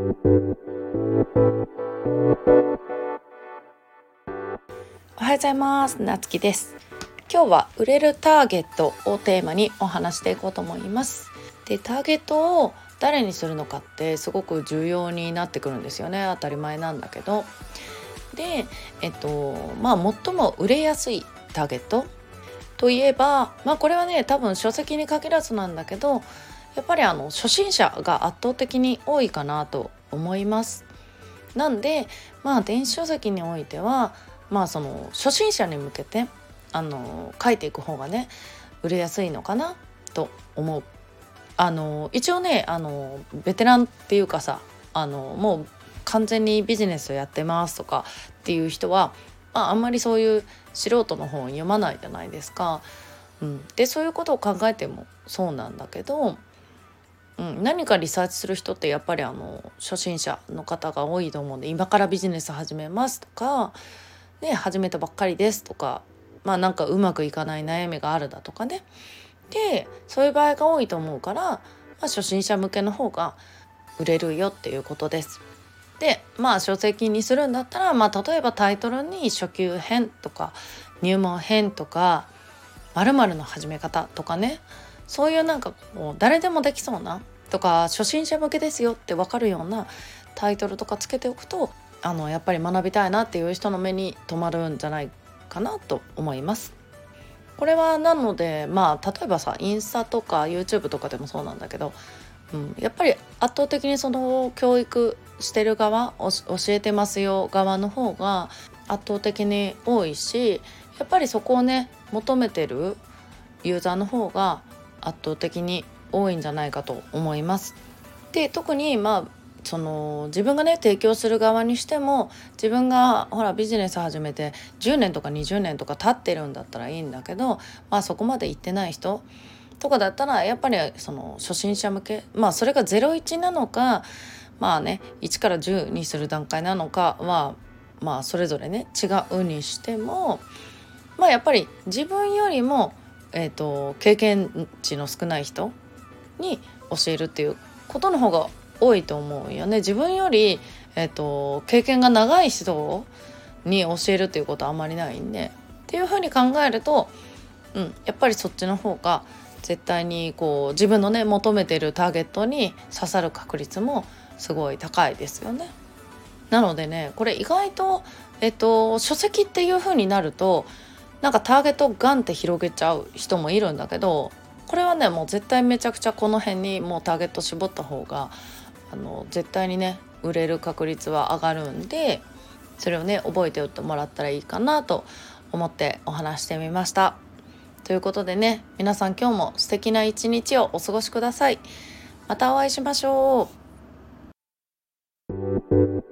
おはようございます。なつきです。今日は売れるターゲットをテーマにお話していこうと思います。でターゲットを誰にするのかってすごく重要になってくるんですよね。当たり前なんだけど。でえっとまあ最も売れやすいターゲットといえばまあこれはね多分書籍に限らずなんだけどやっぱりあの初心者が圧倒的に多いかなと思います。なんでまあ電子書籍においてはまあその初心者に向けてあの書いていく方がね売れやすいのかなと思う。あの一応ねあのベテランっていうかさあのもう完全にビジネスをやってますとかっていう人は、あ、あんまりそういう素人の本を読まないじゃないですか。うん、でそういうことを考えてもそうなんだけどうん、何かリサーチする人ってやっぱりあの初心者の方が多いと思うんで今からビジネス始めますとか、ね、始めたばっかりですとかまあなんかうまくいかない悩みがあるだとかねでそういう場合が多いと思うから、まあ、初心者向けの方が売れるよっていうことです。でまあ書籍にするんだったら、まあ、例えばタイトルに初級編とか入門編とか〇〇の始め方とかねそういうなんかもう誰でもできそうなとか初心者向けですよって分かるようなタイトルとかつけておくとあのやっぱり学びたいなっていう人の目に留まるんじゃないかなと思います。これはなのでまあ例えばさインスタとか YouTube とかでもそうなんだけど、うん、やっぱり圧倒的にその教育してる側教えてますよ側の方が圧倒的に多いしやっぱりそこをね求めてるユーザーの方が圧倒的に多いんじゃないかと思います。で特にまあその自分がね提供する側にしても自分がほらビジネス始めて10年とか20年とか経ってるんだったらいいんだけど、まあ、そこまで行ってない人とかだったらやっぱりその初心者向けまあそれが01なのかまあね1から10にする段階なのかはまあそれぞれね違うにしてもまあやっぱり自分よりもえーと、経験値の少ない人に教えるっていうことの方が多いと思うよね。自分より、えーと、経験が長い人に教えるっていうことはあんまりないんでっていうふうに考えると、うん、やっぱりそっちの方が絶対にこう自分のね求めてるターゲットに刺さる確率もすごい高いですよね。なのでねこれ意外と、えっと、書籍っていう風になるとなんかターゲットをガンって広げちゃう人もいるんだけどこれはねもう絶対めちゃくちゃこの辺にもうターゲット絞った方があの絶対にね売れる確率は上がるんでそれをね覚えておいてもらったらいいかなと思ってお話してみました。ということでね皆さん今日も素敵な一日をお過ごしください。またお会いしましょう。